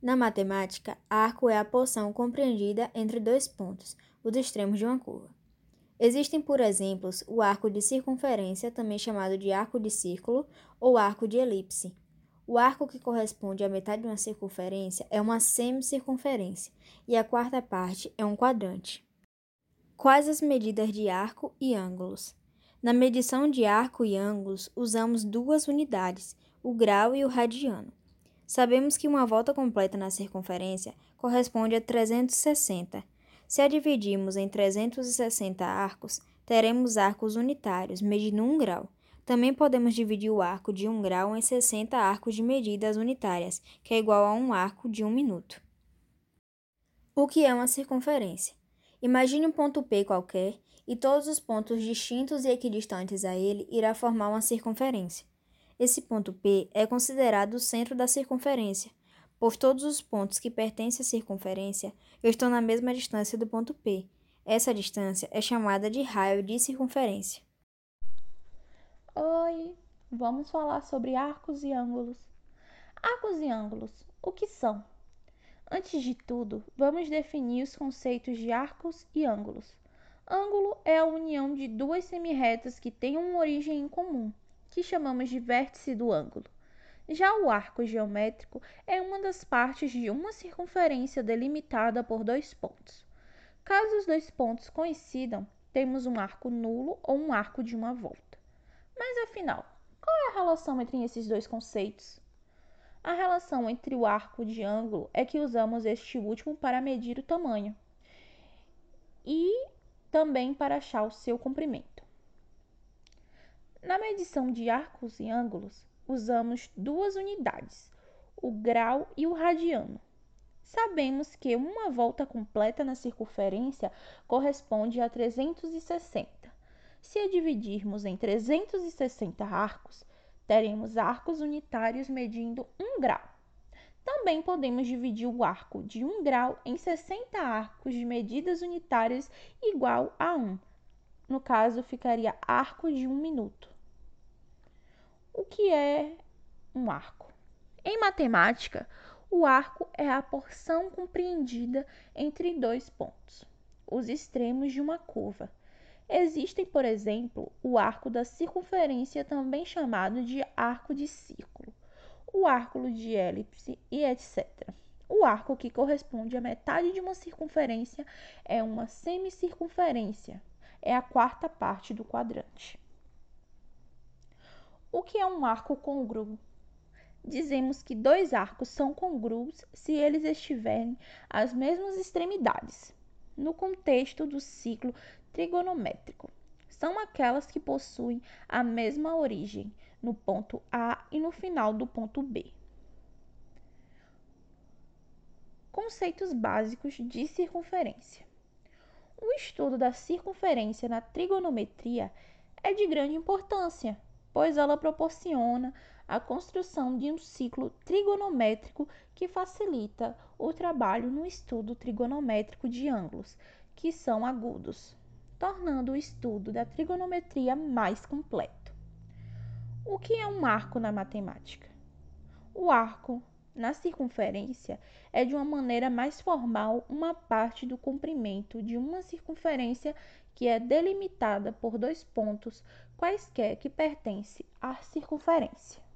Na matemática, arco é a porção compreendida entre dois pontos, os extremos de uma curva. Existem, por exemplo, o arco de circunferência, também chamado de arco de círculo ou arco de elipse. O arco que corresponde à metade de uma circunferência é uma semicircunferência e a quarta parte é um quadrante. Quais as medidas de arco e ângulos? Na medição de arco e ângulos, usamos duas unidades, o grau e o radiano. Sabemos que uma volta completa na circunferência corresponde a 360. Se a dividirmos em 360 arcos, teremos arcos unitários, medindo 1 grau. Também podemos dividir o arco de 1 grau em 60 arcos de medidas unitárias, que é igual a um arco de 1 minuto. O que é uma circunferência? Imagine um ponto P qualquer e todos os pontos distintos e equidistantes a ele irá formar uma circunferência. Esse ponto P é considerado o centro da circunferência, pois todos os pontos que pertencem à circunferência estão na mesma distância do ponto P. Essa distância é chamada de raio de circunferência. Oi, vamos falar sobre arcos e ângulos. Arcos e ângulos, o que são? Antes de tudo, vamos definir os conceitos de arcos e ângulos. Ângulo é a união de duas semirretas que têm uma origem em comum que chamamos de vértice do ângulo. Já o arco geométrico é uma das partes de uma circunferência delimitada por dois pontos. Caso os dois pontos coincidam, temos um arco nulo ou um arco de uma volta. Mas afinal, qual é a relação entre esses dois conceitos? A relação entre o arco de ângulo é que usamos este último para medir o tamanho e também para achar o seu comprimento. Na medição de arcos e ângulos, usamos duas unidades, o grau e o radiano. Sabemos que uma volta completa na circunferência corresponde a 360. Se a dividirmos em 360 arcos, teremos arcos unitários medindo 1 grau. Também podemos dividir o arco de 1 grau em 60 arcos de medidas unitárias igual a 1, no caso, ficaria arco de um minuto. O que é um arco? Em matemática, o arco é a porção compreendida entre dois pontos, os extremos de uma curva. Existem, por exemplo, o arco da circunferência, também chamado de arco de círculo, o arco de elipse e etc. O arco que corresponde à metade de uma circunferência é uma semicircunferência, é a quarta parte do quadrante. O que é um arco congruo? Dizemos que dois arcos são congruos se eles estiverem às mesmas extremidades. No contexto do ciclo trigonométrico, são aquelas que possuem a mesma origem no ponto A e no final do ponto B. Conceitos básicos de circunferência. O estudo da circunferência na trigonometria é de grande importância, pois ela proporciona a construção de um ciclo trigonométrico que facilita o trabalho no estudo trigonométrico de ângulos, que são agudos, tornando o estudo da trigonometria mais completo. O que é um arco na matemática? O arco na circunferência é de uma maneira mais formal uma parte do comprimento de uma circunferência que é delimitada por dois pontos quaisquer que pertencem à circunferência.